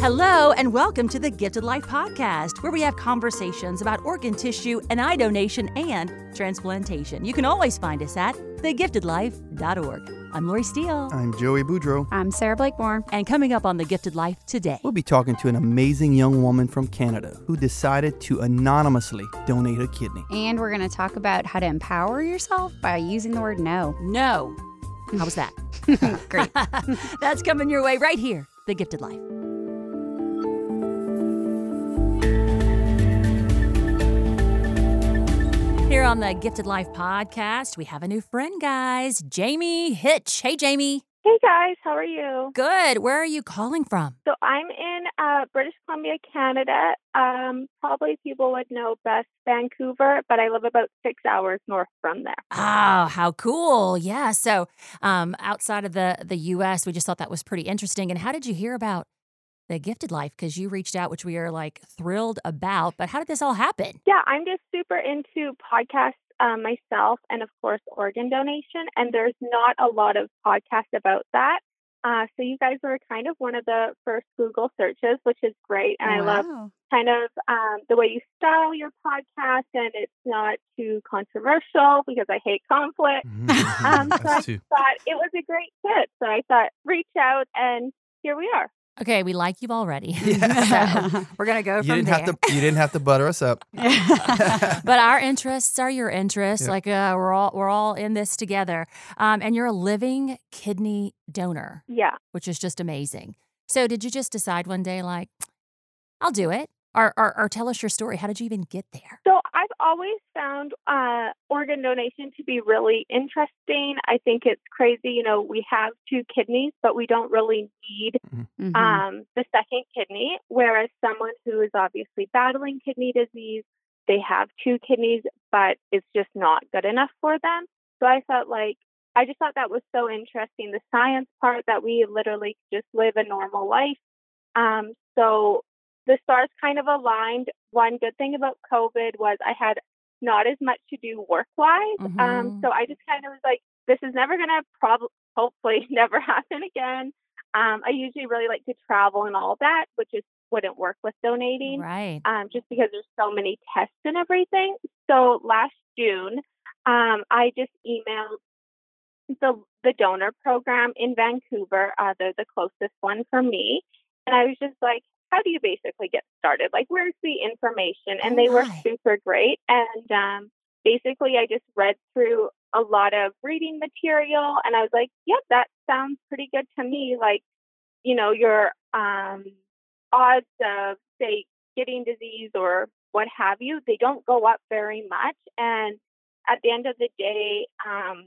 Hello, and welcome to the Gifted Life Podcast, where we have conversations about organ tissue and eye donation and transplantation. You can always find us at thegiftedlife.org. I'm Lori Steele. I'm Joey Boudreau. I'm Sara Blakemore. And coming up on The Gifted Life today, We'll be talking to an amazing young woman from Canada who decided to anonymously donate a kidney. And we're going to talk about how to empower yourself by using the word no. no. How was that? Great. That's coming your way right here, The Gifted Life. Here on the Gifted Life podcast, we have a new friend, guys. Jamie Hitch. Hey, Jamie. Hey guys, how are you? Good. Where are you calling from? So I'm in uh, British Columbia, Canada. Um, probably people would know best Vancouver, but I live about six hours north from there. Oh, how cool. Yeah. So, um, outside of the, the US, we just thought that was pretty interesting. And how did you hear about the gifted life? Because you reached out, which we are like thrilled about. But how did this all happen? Yeah, I'm just super into podcasts um, myself, and of course organ donation. And there's not a lot of podcasts about that. Uh, so you guys were kind of one of the first Google searches, which is great. And I love kind of um, the way you style your podcast, and it's not too controversial because I hate conflict. Um, so I too. thought it was a great fit. So I thought, reach out, and here we are. Okay, we like you already. Yeah. So we're gonna go You from didn't there. have to. You didn't have to butter us up. but our interests are your interests. Yeah. Like uh, we're all we're all in this together. Um, and you're a living kidney donor, Yeah. which is just amazing. So did you just decide one day, like, I'll do it, or or, or tell us your story? How did you even get there? So I've always found uh, organ donation to be really interesting. I think it's crazy. You know, we have two kidneys, but we don't really need Mhm. um, the second kidney. Whereas someone who is obviously battling kidney disease, they have two kidneys, but it's just not good enough for them. So I felt like I just thought that was so interesting. The science part that we literally just live a normal life. Um, so the stars kind of aligned. One good thing about COVID was I had not as much to do work wise. Um, Mhm. so I just kind of was like, this is never going to probably, hopefully, never happen again. Um, I usually really like to travel and all that, which just wouldn't work with donating Right. um, just because there's so many tests and everything. So last June, um, I just emailed the the donor program in Vancouver. Uh, they're the closest one for me, and I was just like, "How do you basically get started? Like, where's the information?" And Oh, they were super great. And um, basically, I just read through a lot of reading material, and I was like, "Yep, that sounds pretty good to me." Like, you know, your um, odds of say getting disease or what have you, they don't go up very much. And at the end of the day, um,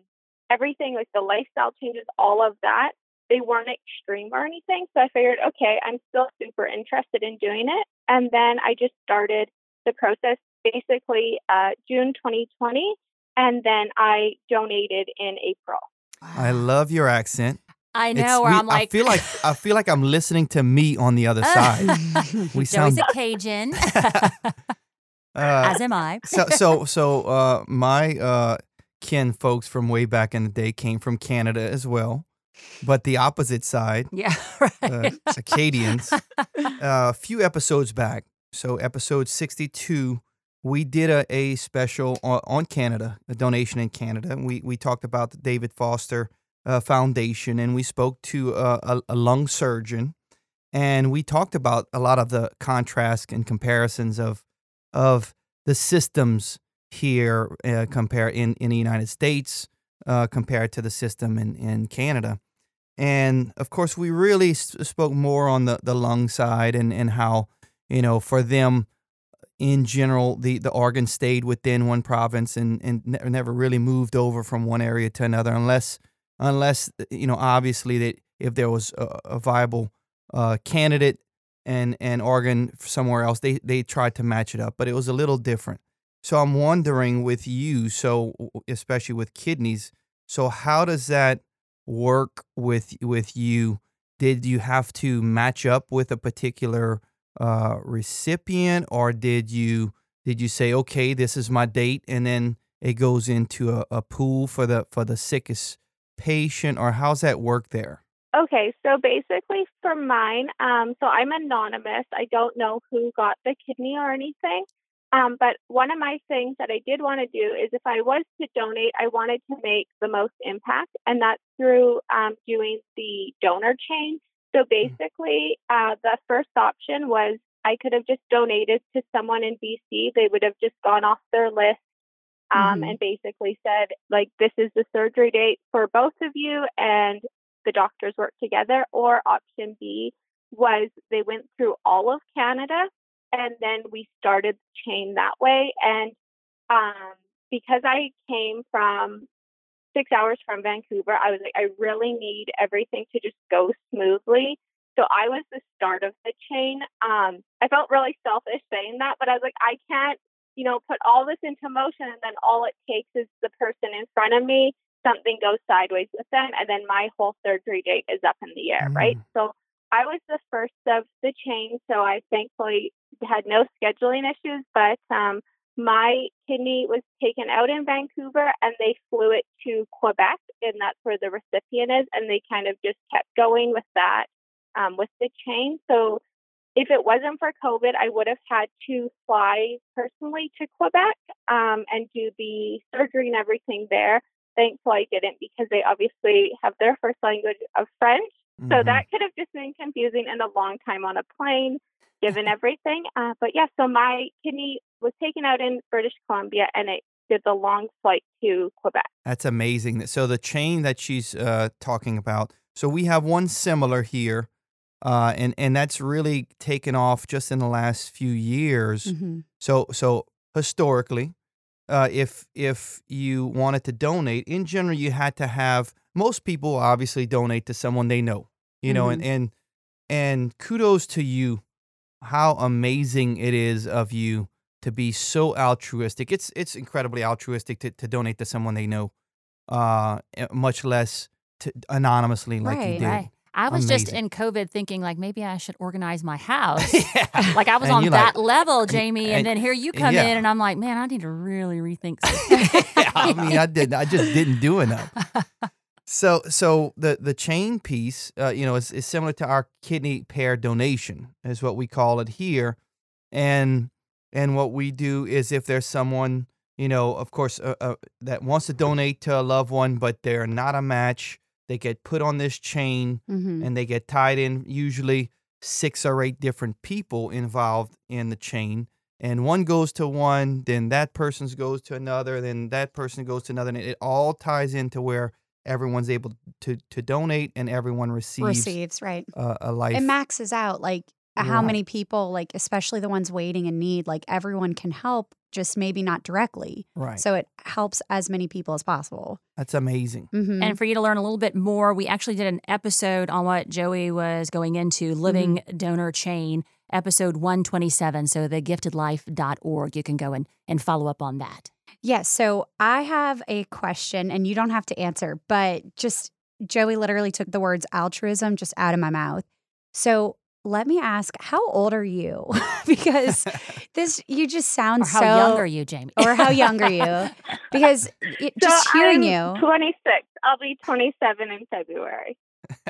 everything like the lifestyle changes, all of that, they weren't extreme or anything. So I figured, okay, I'm still super interested in doing it. And then I just started the process basically uh, June 2020. And then I donated in April. I love your accent. I know. It's- where we- I'm like, I feel like I feel like I'm listening to me on the other side. We Joey's sound. a Cajun, Uh, as am I. so so so uh, my uh, kin folks from way back in the day came from Canada as well, but the opposite side. Yeah, right. uh, Acadians. Uh, a few episodes back, so episode 62, we did a, a special on, on Canada, a donation in Canada. We, we talked about the David Foster uh, Foundation and we spoke to a, a, lung surgeon. And we talked about a lot of the contrast and comparisons of, of the systems here uh, compare in, in the United States uh, compared to the system in, in Canada. And of course, we really spoke more on the, the lung side and, and how, you know, for them in general, the, the organ stayed within one province and, and ne- never really moved over from one area to another unless, unless you know, obviously that if there was a, a viable uh, candidate and, and organ somewhere else, they, they tried to match it up, but it was a little different. So I'm wondering with you, so especially with kidneys, so how does that work with with you did you have to match up with a particular uh, recipient, or did you did you say, okay, this is my date, and then it goes into a, a pool for the for the sickest patient, or how's that work there? Okay, so basically for mine, um, so I'm anonymous. I don't know who got the kidney or anything. Um, but one of my things that I did want to do is if I was to donate, I wanted to make the most impact, and that's through um, doing the donor chain. So mm-hmm. basically, uh, the first option was I could have just donated to someone in BC. They would have just gone off their list um, mm-hmm. and basically said, like, this is the surgery date for both of you, and the doctors work together. Or option B was they went through all of Canada and then we started the chain that way. And um, because I came from six hours from Vancouver, I was like, I really need everything to just go smoothly. So I was the start of the chain. Um, I felt really selfish saying that, but I was like, I can't, you know, put all this into motion and then all it takes is the person in front of me, something goes sideways with them, and then my whole surgery date is up in the air, mm. right? So I was the first of the chain, so I thankfully had no scheduling issues, but um, my kidney was taken out in Vancouver and they flew it to Quebec, and that's where the recipient is, and they kind of just kept going with that um, with the chain. So if it wasn't for COVID, I would have had to fly personally to Quebec um, and do the surgery and everything there. Thankfully, I didn't because they obviously have their first language of French. So mm-hmm. that could have just been confusing and a long time on a plane, given everything. Uh, but yeah, so my kidney was taken out in British Columbia and it did the long flight to Quebec. That's amazing. So the chain that she's uh, talking about. So we have one similar here, uh, and and that's really taken off just in the last few years. Mm-hmm. So so historically, uh, if if you wanted to donate, in general, you had to have. Most people obviously donate to someone they know you know, mm-hmm. and and and kudos to you, how amazing it is of you to be so altruistic. It's it's incredibly altruistic to, to donate to someone they know, uh, eh, much less to, anonymously like right, you did. Right. I was Amazing. just in COVID thinking like maybe I should organize my house. yeah. Like I was and on that like, level, Jamie, and, and, then here you come yeah. in and I'm like, man, I need to really rethink. yeah, I mean, I did. I just didn't do enough. So, so the the chain piece, uh, you know, is, is similar to our kidney pair donation, is what we call it here, and and what we do is if there's someone, you know, of course, uh, uh, that wants to donate to a loved one, but they're not a match, they get put on this chain, mm-hmm. and they get tied in. Usually, six or eight different people involved in the chain, and one goes to one, then that person's goes to another, then that person goes to another, and it all ties into where everyone's able to to donate and everyone receives receives right. uh, a life it maxes out like right. how many people like especially the ones waiting in need like everyone can help just maybe not directly. Right. So it helps as many people as possible. That's amazing. Mm-hmm. and for you to learn a little bit more we actually did an episode on what joey was going into living mm-hmm. donor chain episode 127 so the thegiftedlife.org you can go and, and follow up on that Yes. so I have a question, and you don't have to answer, but just Joey literally took the words altruism just out of my mouth. So let me ask, how old are you? because this, you just sound or how so. How young are you, Jamie? or how young are you? Because it, so just hearing I'm you. 26. I'll be 27 in February.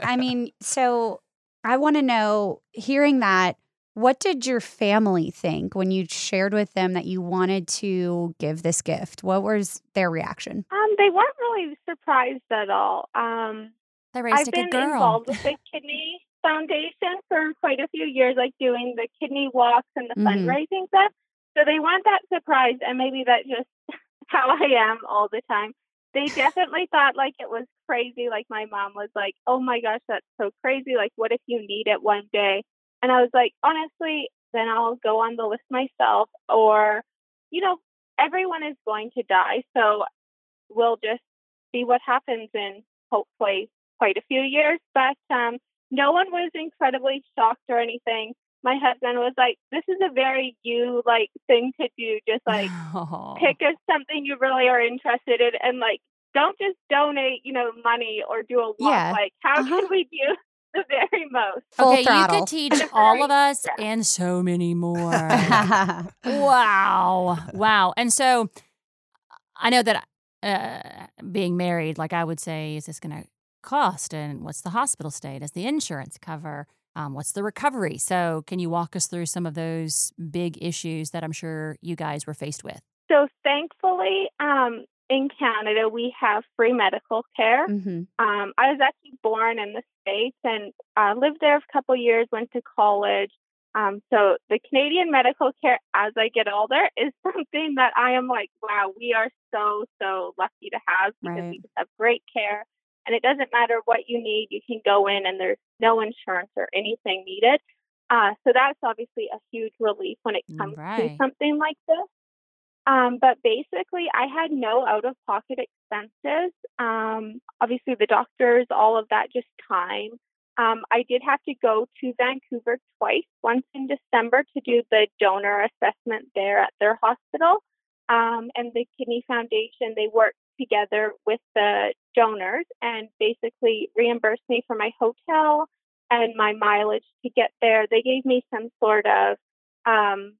I mean, so I want to know, hearing that, what did your family think when you shared with them that you wanted to give this gift? What was their reaction? Um, they weren't really surprised at all. Um, they raised I've a been good girl. involved with the Kidney Foundation for quite a few years, like doing the kidney walks and the mm-hmm. fundraising stuff. So they weren't that surprised, and maybe that's just how I am all the time. They definitely thought like it was crazy. Like my mom was like, "Oh my gosh, that's so crazy! Like, what if you need it one day?" And I was like, honestly, then I'll go on the list myself. Or, you know, everyone is going to die. So we'll just see what happens in hopefully quite a few years. But um, no one was incredibly shocked or anything. My husband was like, "This is a very you like thing to do. Just like oh. pick a something you really are interested in, and like don't just donate, you know, money or do a walk. Yeah. Like, how uh-huh. can we do the very most. Full okay, throttle. you could teach all of us and so many more. wow. Wow. And so I know that uh, being married, like I would say, is this going to cost? And what's the hospital stay? Does the insurance cover? Um, what's the recovery? So, can you walk us through some of those big issues that I'm sure you guys were faced with? So, thankfully, um, in Canada, we have free medical care. hmm Um, I was actually born in the States and uh, lived there a couple years, went to college. Um, so the Canadian medical care as I get older is something that I am like, wow, we are so, so lucky to have because Right. we just have great care. And it doesn't matter what you need, you can go in and there's no insurance or anything needed. Uh, so that's obviously a huge relief when it comes Right. to something like this. Um, but basically, I had no out of pocket expenses. Um, obviously, the doctors, all of that, just time. Um, I did have to go to Vancouver twice, once in December to do the donor assessment there at their hospital. Um, and the Kidney Foundation, they worked together with the donors and basically reimbursed me for my hotel and my mileage to get there. They gave me some sort of um,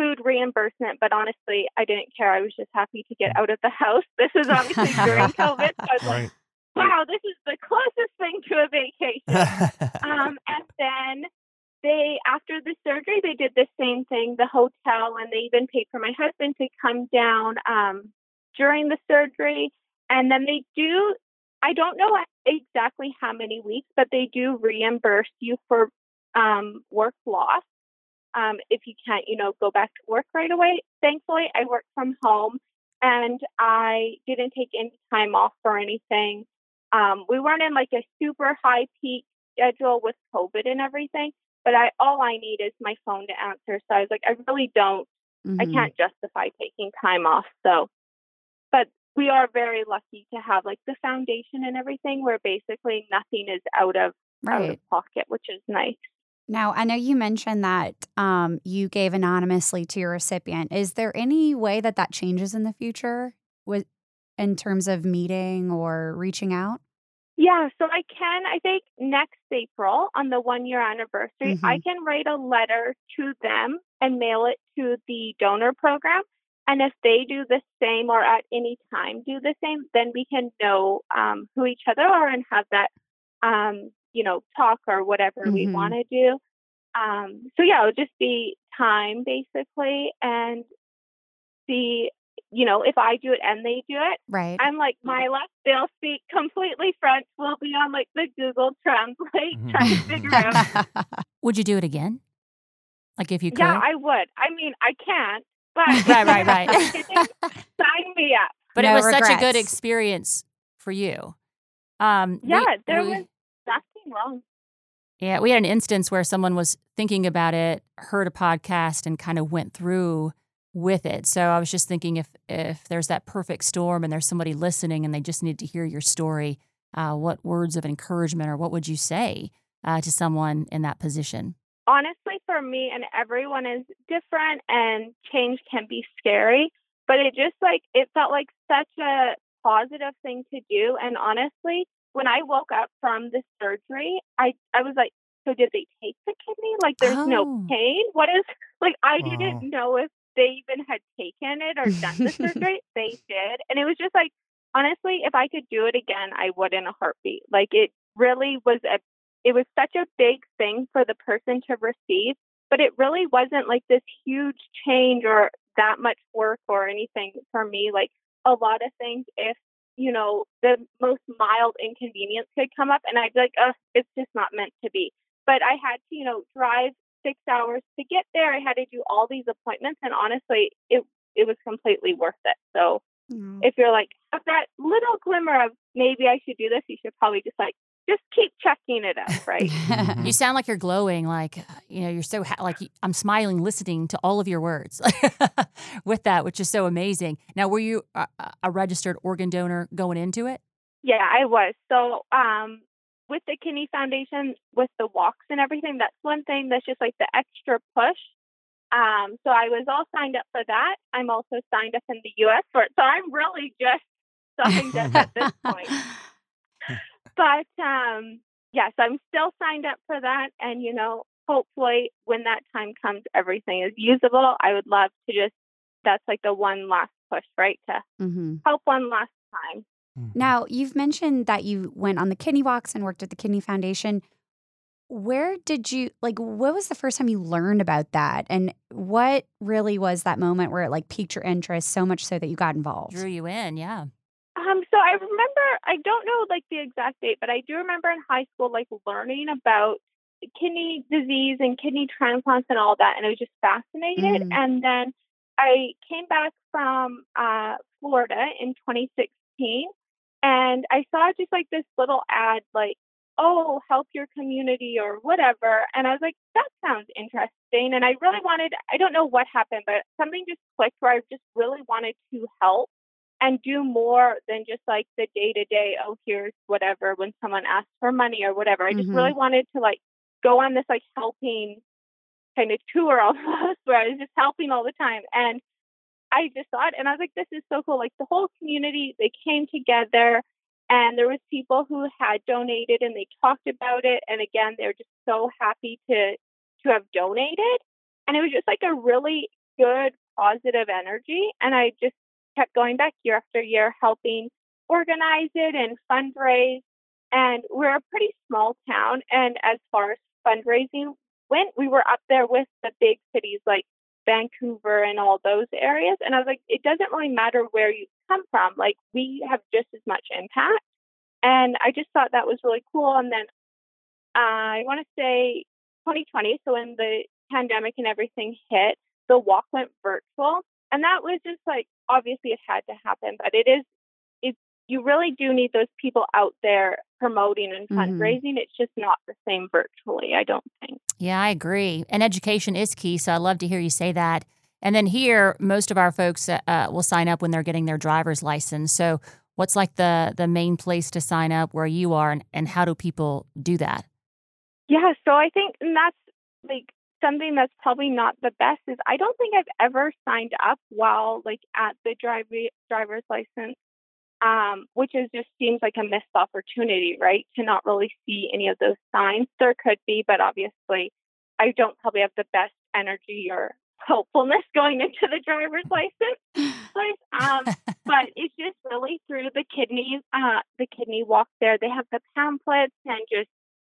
food reimbursement, but honestly, I didn't care. I was just happy to get out of the house. This is obviously during COVID. So I was like, wow, this is the closest thing to a vacation. Um, and then they, after the surgery, they did the same thing, the hotel, and they even paid for my husband to come down um, during the surgery. And then they do, I don't know exactly how many weeks, but they do reimburse you for um, work loss um, if you can't, you know, go back to work right away. Thankfully, I work from home and I didn't take any time off or anything. Um, we weren't in like a super high peak schedule with COVID and everything, but I all I need is my phone to answer. So I was like, I really don't, I Mhm. can't justify taking time off. So, but we are very lucky to have like the foundation and everything, where basically nothing is out of out of pocket, which is nice. Now, I know you mentioned that um, you gave anonymously to your recipient. Is there any way that that changes in the future with, in terms of meeting or reaching out? Yeah, so I can, I think next April on the one year anniversary, I can write a letter to them and mail it to the donor program. And if they do the same or at any time do the same, then we can know um, who each other are and have that, um, you know, talk or whatever we Mhm. want to do. Um, so yeah, it'll just be time basically and see, you know, if I do it and they do it, Right. I'm like Mila. They'll speak completely French. We'll be on like the Google Translate Mhm. trying to figure out. Would you do it again? Like if you could? Yeah, I would. I mean, I can't, but right, right, right. Sign me up. but No it was such a good experience for you. Um, we- Yeah, there we- was nothing wrong. Yeah, we had an instance where someone was thinking about it, heard a podcast, and kind of went through with it. So I was just thinking if if there's that perfect storm and there's somebody listening and they just need to hear your story, uh, what words of encouragement or what would you say uh, to someone in that position? Honestly, for me and everyone is different, and change can be scary. But it just like it felt like such a positive thing to do. And honestly, when I woke up from the surgery, I I was like, so did they take the kidney? Like, there's Oh. no pain. What is like? I Wow. didn't know if they even had taken it or done the surgery. They did, and it was just like, honestly, if I could do it again, I would in a heartbeat. Like, it really was a. It was such a big thing for the person to receive, but it really wasn't like this huge change or that much work or anything for me. Like a lot of things, if you know, the most mild inconvenience could come up, and I'd be like, oh, it's just not meant to be. But I had to, you know, drive six hours to get there. I had to do all these appointments, and honestly, it it was completely worth it. So Mm. if you're like have that little glimmer of maybe I should do this, you should probably just like just keep checking it up, right? You sound like you're glowing, like you know, you're so ha- like I'm smiling, listening to all of your words with that, which is so amazing. Now, were you a, a registered organ donor going into it? Yeah, I was. So, um, with the Kidney Foundation, with the walks and everything, that's one thing that's just like the extra push. Um, so I was all signed up for that. I'm also signed up in the US for it. So I'm really just signed up at this point. But um, yes, I'm still signed up for that. And, you know, hopefully when that time comes, everything is usable. I would love to just, that's like the one last push, right? To hmm help one last time. Mhm. Now, you've mentioned that you went on the kidney walks and worked at the Kidney Foundation. Where did you like what was the first time you learned about that? And what really was that moment where it like piqued your interest so much so that you got involved? Drew you in, yeah. Um, so I remember, I don't know like the exact date, but I do remember in high school, like learning about kidney disease and kidney transplants and all that. And I was just fascinated. Mm. And then I came back from uh, Florida in 2016 and I saw just like this little ad, like, oh, help your community or whatever. And I was like, that sounds interesting. And I really wanted, I don't know what happened, but something just clicked where I just really wanted to help and do more than just like the day to day, oh, here's whatever when someone asks for money or whatever. I just Mhm. really wanted to like go on this like helping kind of tour almost where I was just helping all the time. And I just saw it and I was like, this is so cool. Like the whole community, they came together and there was people who had donated and they talked about it. And again, they're just so happy to to have donated. And it was just like a really good positive energy. And I just kept going back year after year, helping organize it and fundraise. And we're a pretty small town. And as far as fundraising went, we were up there with the big cities like Vancouver and all those areas. And I was like, it doesn't really matter where you come from. Like, we have just as much impact. And I just thought that was really cool. And then uh, I want to say 2020, so when the pandemic and everything hit, the walk went virtual. And that was just like, obviously, it had to happen, but it is, it, you really do need those people out there promoting and Mhm. fundraising. It's just not the same virtually, I don't think. Yeah, I agree. And education is key. So I love to hear you say that. And then here, most of our folks uh, uh, will sign up when they're getting their driver's license. So what's like the the main place to sign up where you are, and, and how do people do that? Yeah, so I think and that's like something that's probably not the best is I don't think I've ever signed up while like at the driver driver's license, um, which is just seems like a missed opportunity, right? To not really see any of those signs. There could be, but obviously I don't probably have the best energy or hopefulness going into the driver's license. Um, but it's just really through the kidney uh the kidney walk there. They have the pamphlets and just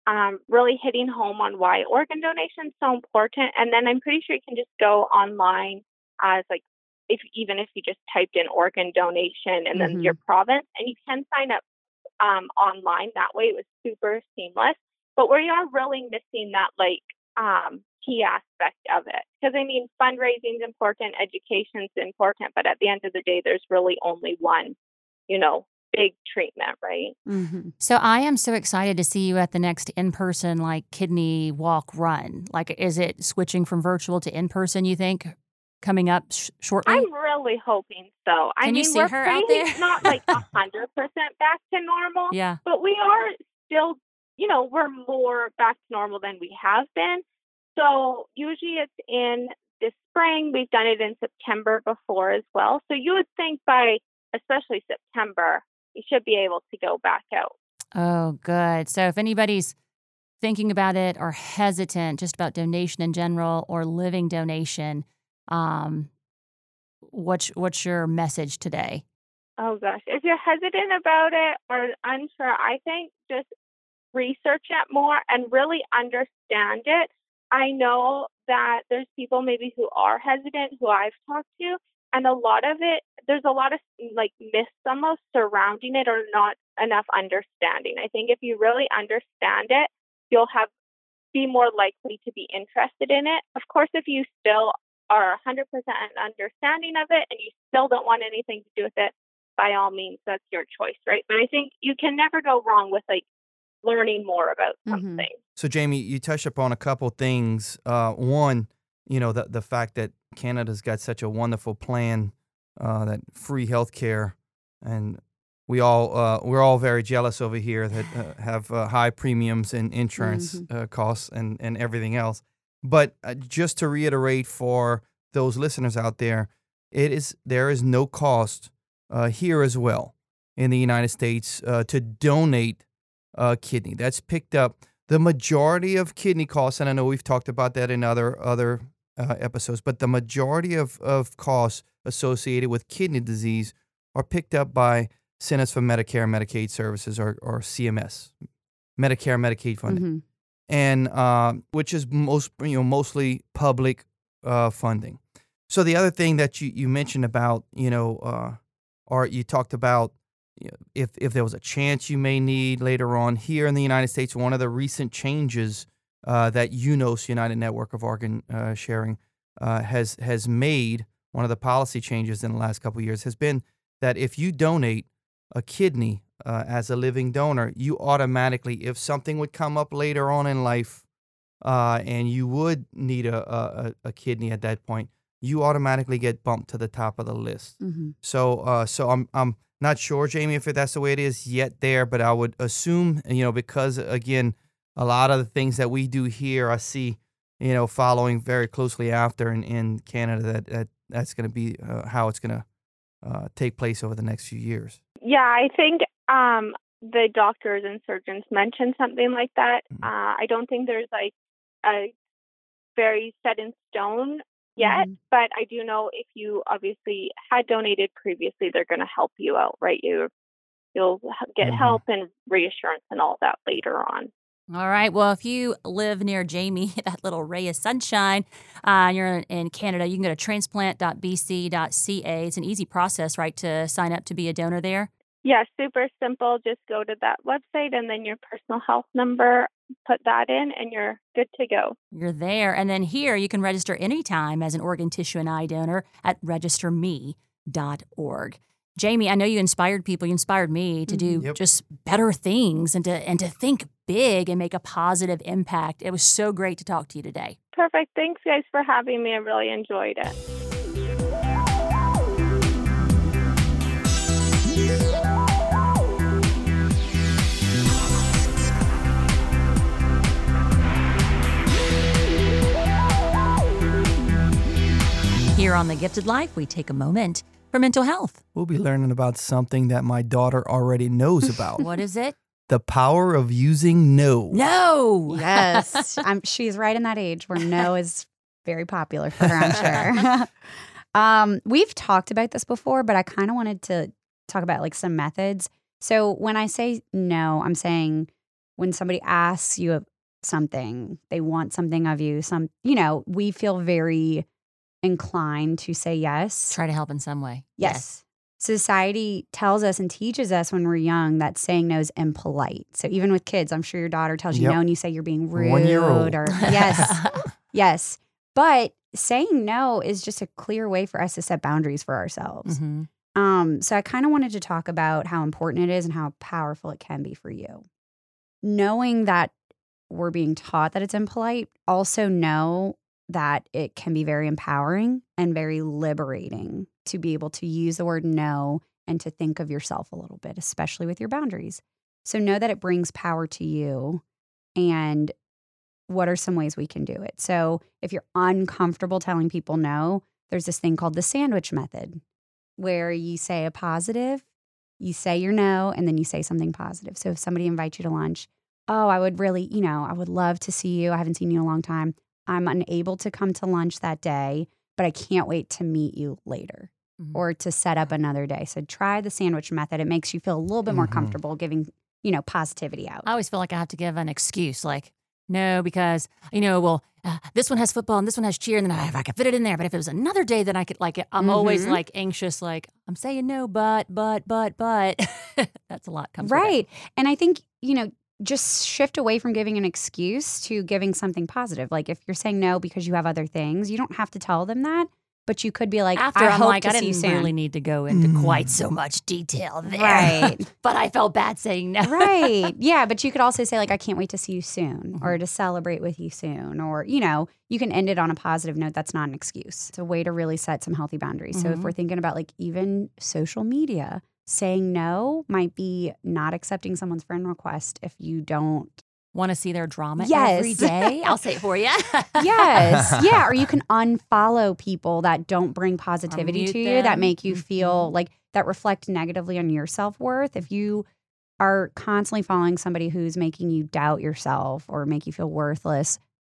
um, really hitting home on why organ donation is so important. And then I'm pretty sure you can just go online as like if even if you just typed in organ donation and then Mhm. your province, and you can sign up um, online that way. It was super seamless. But we are really missing that like um, key aspect of it because I mean fundraising is important, education is important, but at the end of the day, there's really only one, you know, big treatment, right? hmm So I am so excited to see you at the next in person like kidney walk run. Like, is it switching from virtual to in person? You think coming up sh- shortly? I'm really hoping so. I Can you mean, see we're her out pretty- there? not like hundred percent back to normal, yeah. but we are still, you know, we're more back to normal than we have been. So usually it's in the spring. We've done it in September before as well. So you would think by especially September, we should be able to go back out. Oh, good. So if anybody's thinking about it or hesitant just about donation in general or living donation, um, what's what's your message today? Oh gosh, if you're hesitant about it or unsure, I think just research it more and really understand it. I know that there's people maybe who are hesitant who I've talked to, and a lot of it, there's a lot of like myths almost surrounding it or not enough understanding. I think if you really understand it, you'll have be more likely to be interested in it. Of course, if you still are 100% understanding of it and you still don't want anything to do with it, by all means, that's your choice, right? But I think you can never go wrong with like learning more about Mhm. something. So, Jamie, you touched upon a couple things. Uh, one, you know, the the fact that Canada's got such a wonderful plan, uh, that free healthcare, and we all uh, we're all very jealous over here that uh, have uh, high premiums and insurance uh, costs and and everything else. But uh, just to reiterate for those listeners out there, it is there is no cost uh, here as well in the United States uh, to donate a kidney. That's picked up the majority of kidney costs, and I know we've talked about that in other other uh, episodes, but the majority of, of costs associated with kidney disease are picked up by Centers for Medicare and Medicaid Services or, or CMS, Medicare and Medicaid funding, Mhm. and uh, which is most you know mostly public uh, funding. So the other thing that you, you mentioned about you know uh, or you talked about you know, if if there was a chance you may need later on here in the United States, one of the recent changes uh, that UNOS United Network of Organ uh, Sharing uh, has has made one of the policy changes in the last couple of years has been that if you donate a kidney uh, as a living donor, you automatically, if something would come up later on in life, uh, and you would need a, a a kidney at that point, you automatically get bumped to the top of the list. Mhm. So, uh, so I'm I'm not sure, Jamie, if that's the way it is yet there, but I would assume, you know, because again, a lot of the things that we do here, I see, you know, following very closely after in, in Canada that, that that's going to be uh, how it's going to uh, take place over the next few years. Yeah, I think um, the doctors and surgeons mentioned something like that. Mhm. Uh, I don't think there's like a very set in stone yet, Mhm. but I do know if you obviously had donated previously, they're going to help you out, right? You you'll get Mhm. help and reassurance and all that later on. All right. Well, if you live near Jamie, that little ray of sunshine, uh, and you're in Canada, you can go to transplant.bc.ca. It's an easy process, right, to sign up to be a donor there. Yeah, super simple. Just go to that website and then your personal health number, put that in, and you're good to go. You're there. And then here, you can register anytime as an organ, tissue, and eye donor at registerme.org. Jamie, I know you inspired people. You inspired me to do mm-hmm. Yep. just better things and to and to think big and make a positive impact. It was so great to talk to you today. Perfect. Thanks, guys, for having me. I really enjoyed it. Here on The Gifted Life, we take a moment for mental health. We'll be learning about something that my daughter already knows about What is it? the power of using no. No. Yes, I'm, she's right in that age where no is very popular for her. I'm sure. um, we've talked about this before, but I kind of wanted to talk about like some methods. So when I say no, I'm saying when somebody asks you something, they want something of you. Some, you know, we feel very inclined to say yes. Try to help in some way. Yes. Society tells us and teaches us when we're young that saying no is impolite. So even with kids, I'm sure your daughter tells you Yep. no and you say you're being rude One-year-old. or yes, yes. But saying no is just a clear way for us to set boundaries for ourselves. hmm Um, so I kind of wanted to talk about how important it is and how powerful it can be for you. Knowing that we're being taught that it's impolite, also know that it can be very empowering and very liberating to be able to use the word no and to think of yourself a little bit, especially with your boundaries. So know that it brings power to you and what are some ways we can do it? So if you're uncomfortable telling people no, there's this thing called the sandwich method where you say a positive, you say your no, and then you say something positive. So if somebody invites you to lunch, oh, I would really, you know, I would love to see you. I haven't seen you in a long time. I'm unable to come to lunch that day, but I can't wait to meet you later Mhm. or to set up another day. So try the sandwich method. It makes you feel a little bit more Mhm. comfortable giving, you know, positivity out. I always feel like I have to give an excuse, like no, because you know, well, uh, this one has football and this one has cheer, and then I, if I could fit it in there. But if it was another day, then I could like. I'm always Mhm. like anxious, like I'm saying no, but, but, but, but. That's a lot comes with it. Right. And I think, you know, just shift away from giving an excuse to giving something positive. Like if you're saying no because you have other things, you don't have to tell them that, but you could be like, After I I'm hope like, to I you didn't soon. really need to go into quite Mm. so much detail there, Right. but I felt bad saying no. right. Yeah. But you could also say, like, I can't wait to see you soon Mm-hmm. or to celebrate with you soon. Or, you know, you can end it on a positive note. That's not an excuse. It's a way to really set some healthy boundaries. So if Mhm. we're thinking about like even social media, saying no might be not accepting someone's friend request if you don't Want to see their drama Yes. every day? I'll say it for you. yes. Yeah. Or you can unfollow people that don't bring positivity to you, that make you feel Mhm. like that reflect negatively on your self worth. If you are constantly following somebody who's making you doubt yourself or make you feel worthless,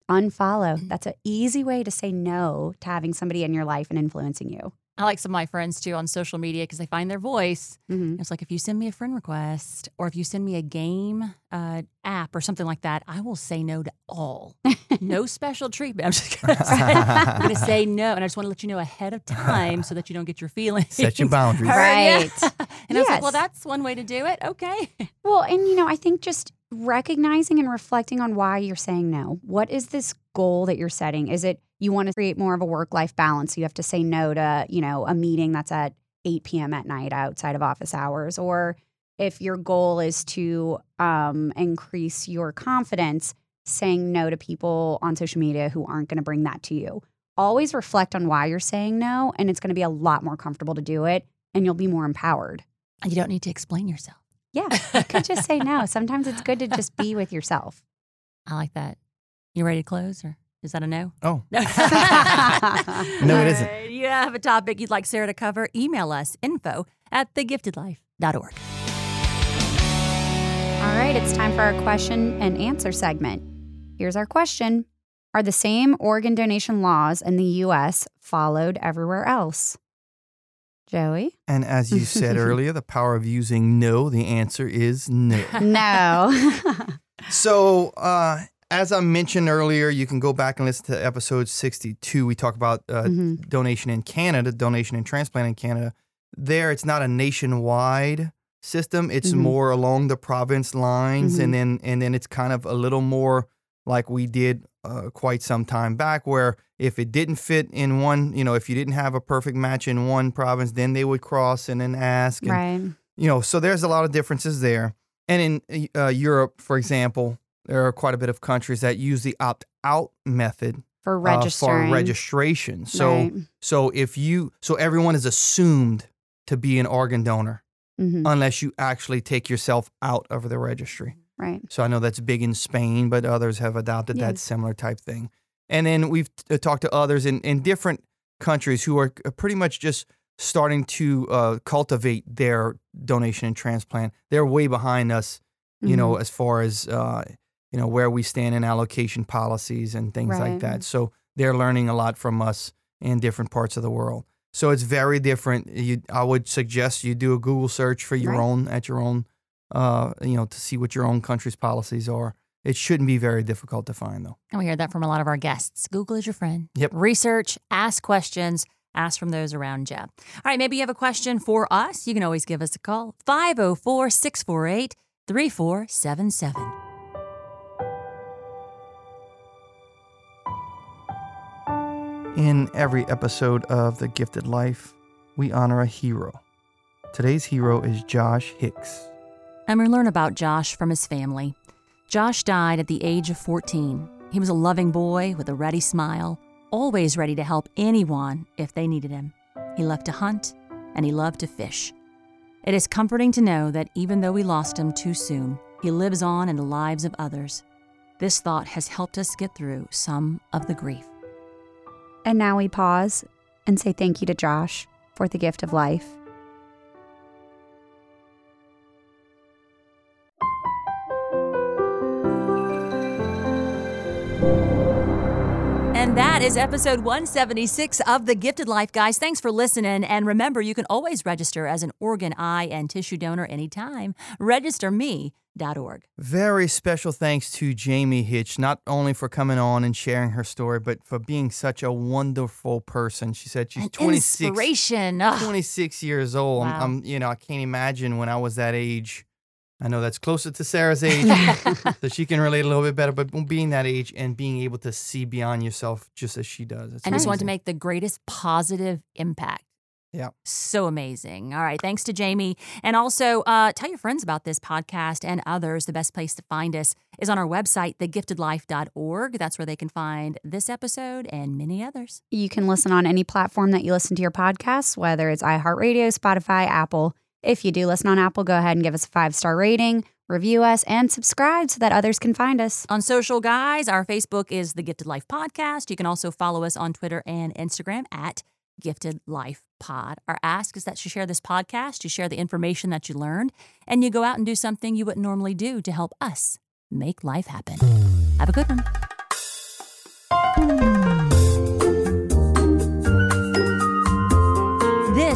unfollow. That's an easy way to say no to having somebody in your life and influencing you. I like some of my friends too on social media because they find their voice. Mhm. It's like if you send me a friend request or if you send me a game uh, app or something like that, I will say no to all. no special treatment. I'm just gonna say, I'm gonna say no, and I just want to let you know ahead of time so that you don't get your feelings. Set your boundaries. Right. and I was like, well, that's one way to do it. Okay. Well, and you know, I think just recognizing and reflecting on why you're saying no. What is this goal that you're setting? Is it you want to create more of a work life balance? So you have to say no to, you know, a meeting that's at 8 p.m. at night outside of office hours. Or if your goal is to um, increase your confidence, saying no to people on social media who aren't going to bring that to you. Always reflect on why you're saying no, and it's going to be a lot more comfortable to do it, and you'll be more empowered. You don't need to explain yourself. Yeah, you could just say no. Sometimes it's good to just be with yourself. I like that. You ready to close, or is that a no? Oh, No, No, it isn't. Alright, You have a topic you'd like Sara to cover? Email us info at thegiftedlife.org. All right, it's time for our question and answer segment. Here's our question Are the same organ donation laws in the U.S. followed everywhere else? Joey? and as you said earlier, the power of using no, the answer is no. No. So, uh, as I mentioned earlier, you can go back and listen to episode 62. We talk about uh, Mhm. donation in Canada, donation and transplant in Canada. There, it's not a nationwide system. It's Mhm. more along the province lines, Mhm. and then and then it's kind of a little more like we did uh, quite some time back, where if it didn't fit in one, you know, if you didn't have a perfect match in one province, then they would cross and then ask, and right. you know, so there's a lot of differences there. And in uh, Europe, for example, there are quite a bit of countries that use the opt-out method For uh, for registration. So, Right. so if you, so everyone is assumed to be an organ donor Mhm. unless you actually take yourself out of the registry. Right. So I know that's big in Spain, but others have adopted Yeah. that similar type thing. And then we've t- uh, talked to others in, in different countries who are uh, pretty much just starting to uh, cultivate their donation and transplant. They're way behind us, you know, Mm-hmm. as far as uh, you know where we stand in allocation policies and things like that. So they're learning a lot from us in different parts of the world. So it's very different. You, I would suggest you do a Google search for your Right. own at your own, uh, you know, to see what your own country's policies are. It shouldn't be very difficult to find, though. And we hear that from a lot of our guests. Google is your friend. Yep. Research, ask questions, ask from those around you. All right, maybe you have a question for us. You can always give us a call 504 648 3477. In every episode of The Gifted Life, we honor a hero. Today's hero is Josh Hicks. And we learn about Josh from his family. Josh died at the age of 14. He was a loving boy with a ready smile, always ready to help anyone if they needed him. He loved to hunt and he loved to fish. It is comforting to know that even though we lost him too soon, he lives on in the lives of others. This thought has helped us get through some of the grief. And now we pause and say thank you to Josh for the gift of life. And that is episode 176 of The Gifted Life, guys. Thanks for listening. And remember, you can always register as an organ, eye, and tissue donor anytime. Registerme.org. Very special thanks to Jamie Hitch, not only for coming on and sharing her story, but for being such a wonderful person. She said she's An 26, inspiration. Ugh. 26 years old. I'm- Wow. I'm, you know, I can't imagine when I was that age. I know that's closer to Sara's age, so she can relate a little bit better. But being that age and being able to see beyond yourself just as she does, it's and just want to make the greatest positive impact. Yeah. So amazing. All right. Thanks to Jamie. And also uh, tell your friends about this podcast and others. The best place to find us is on our website, thegiftedlife.org. That's where they can find this episode and many others. You can listen on any platform that you listen to your podcasts, whether it's iHeartRadio, Spotify, Apple. If you do listen on Apple, go ahead and give us a five star rating, review us, and subscribe so that others can find us. On social, guys, our Facebook is The Gifted Life Podcast. You can also follow us on Twitter and Instagram at Gifted Life Pod. Our ask is that you share this podcast, you share the information that you learned, and you go out and do something you wouldn't normally do to help us make life happen. Have a good one.